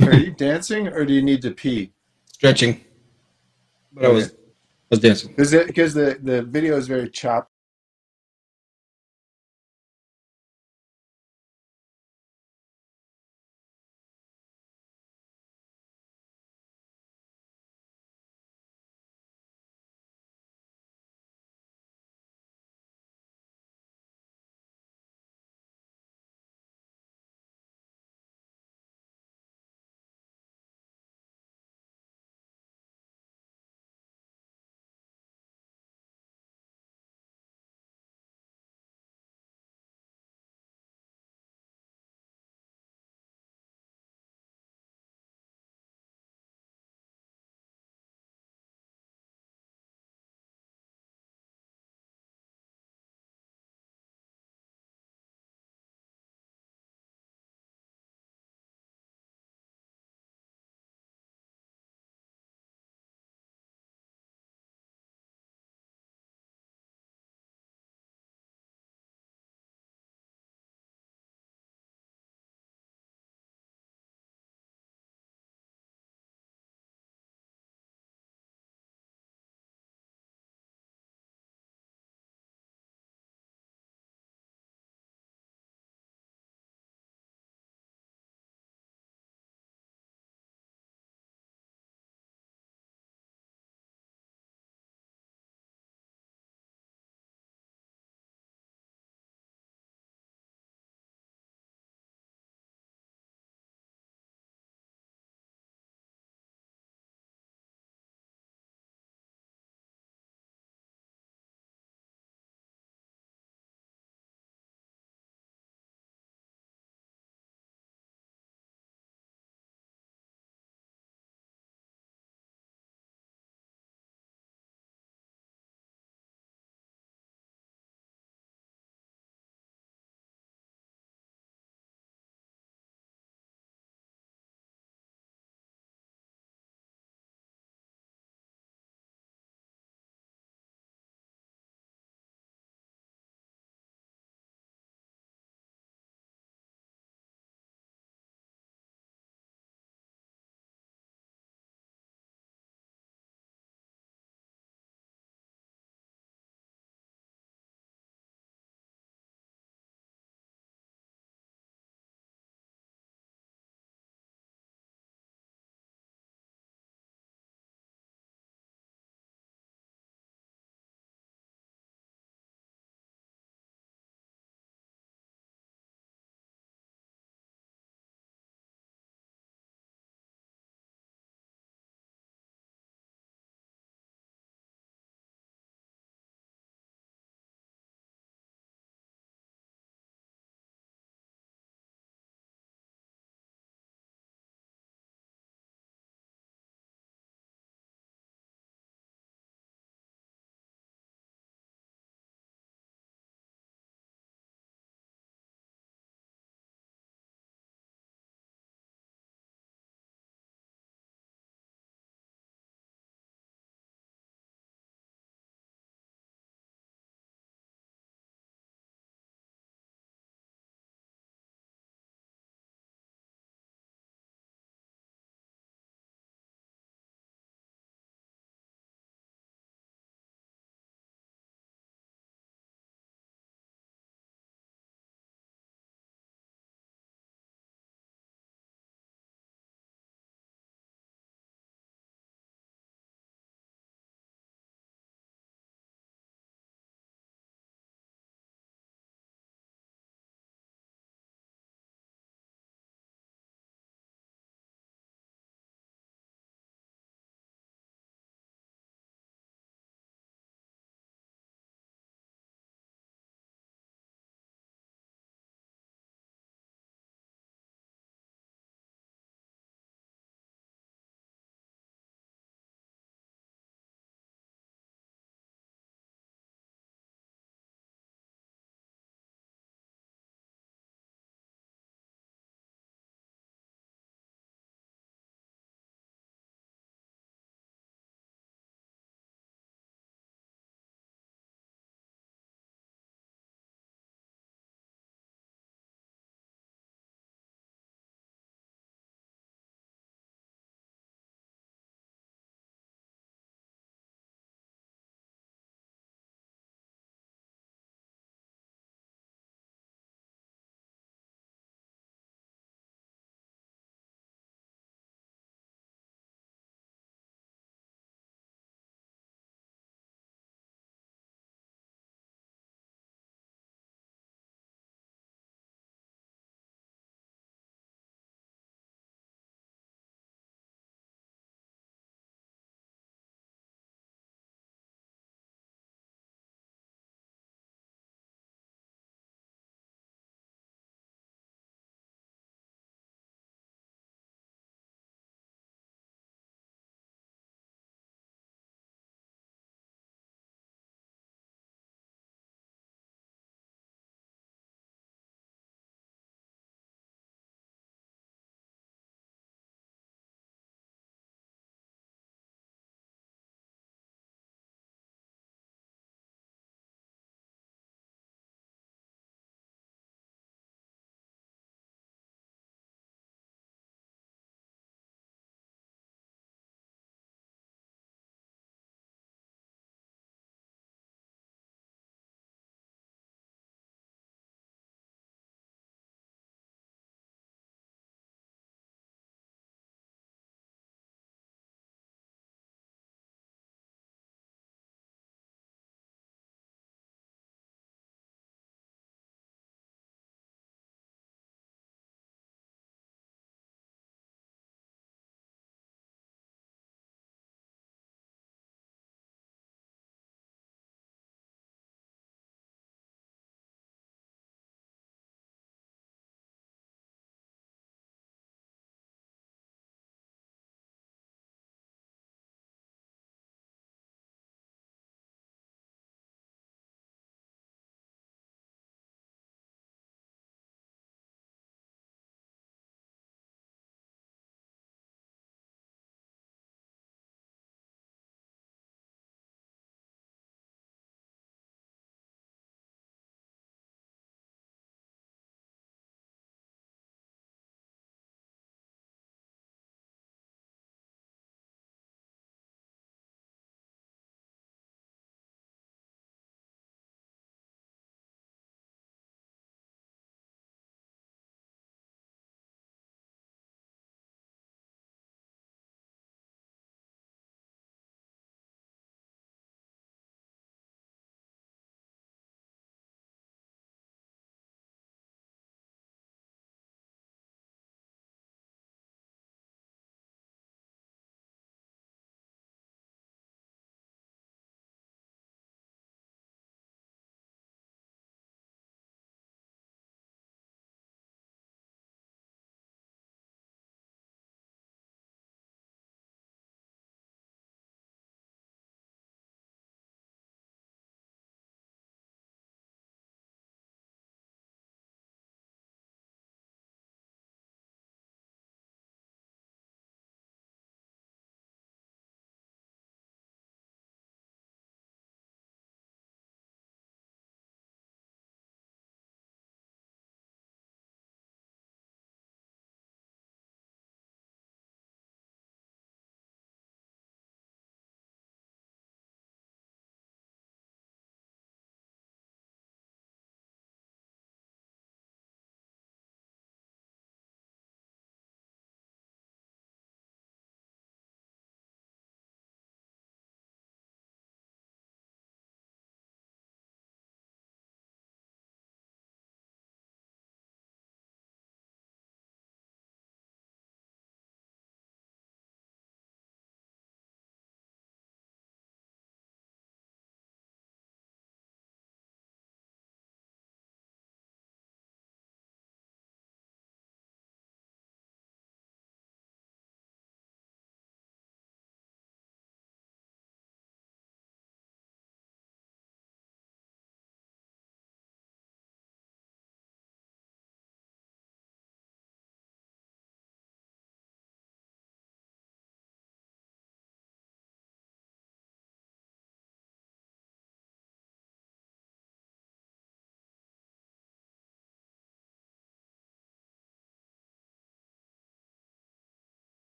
Are you dancing or do you need to pee? Stretching. But I was I was dancing. Because the, the video is very chop